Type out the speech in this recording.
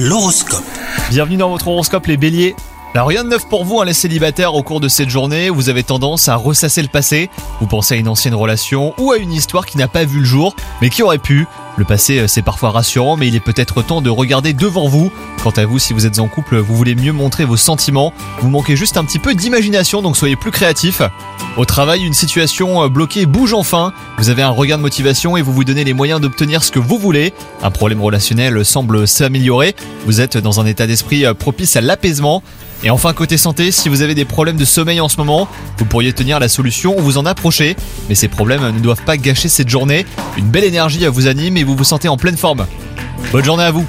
L'horoscope. Bienvenue dans votre horoscope les béliers. Alors rien de neuf pour vous, hein, les célibataires, au cours de cette journée, vous avez tendance à ressasser le passé, vous pensez à une ancienne relation ou à une histoire qui n'a pas vu le jour, mais qui aurait pu. Le passé, euh, c'est parfois rassurant, mais il est peut-être temps de regarder devant vous. Quant à vous, si vous êtes en couple, vous voulez mieux montrer vos sentiments, vous manquez juste un petit peu d'imagination, donc soyez plus créatif. Au travail, une situation euh, bloquée bouge enfin, vous avez un regain de motivation et vous vous donnez les moyens d'obtenir ce que vous voulez. Un problème relationnel semble s'améliorer, vous êtes dans un état d'esprit euh, propice à l'apaisement. Et enfin côté santé, si vous avez des problèmes de sommeil en ce moment, vous pourriez tenir la solution ou vous en approcher. Mais ces problèmes ne doivent pas gâcher cette journée. Une belle énergie vous anime et vous vous sentez en pleine forme. Bonne journée à vous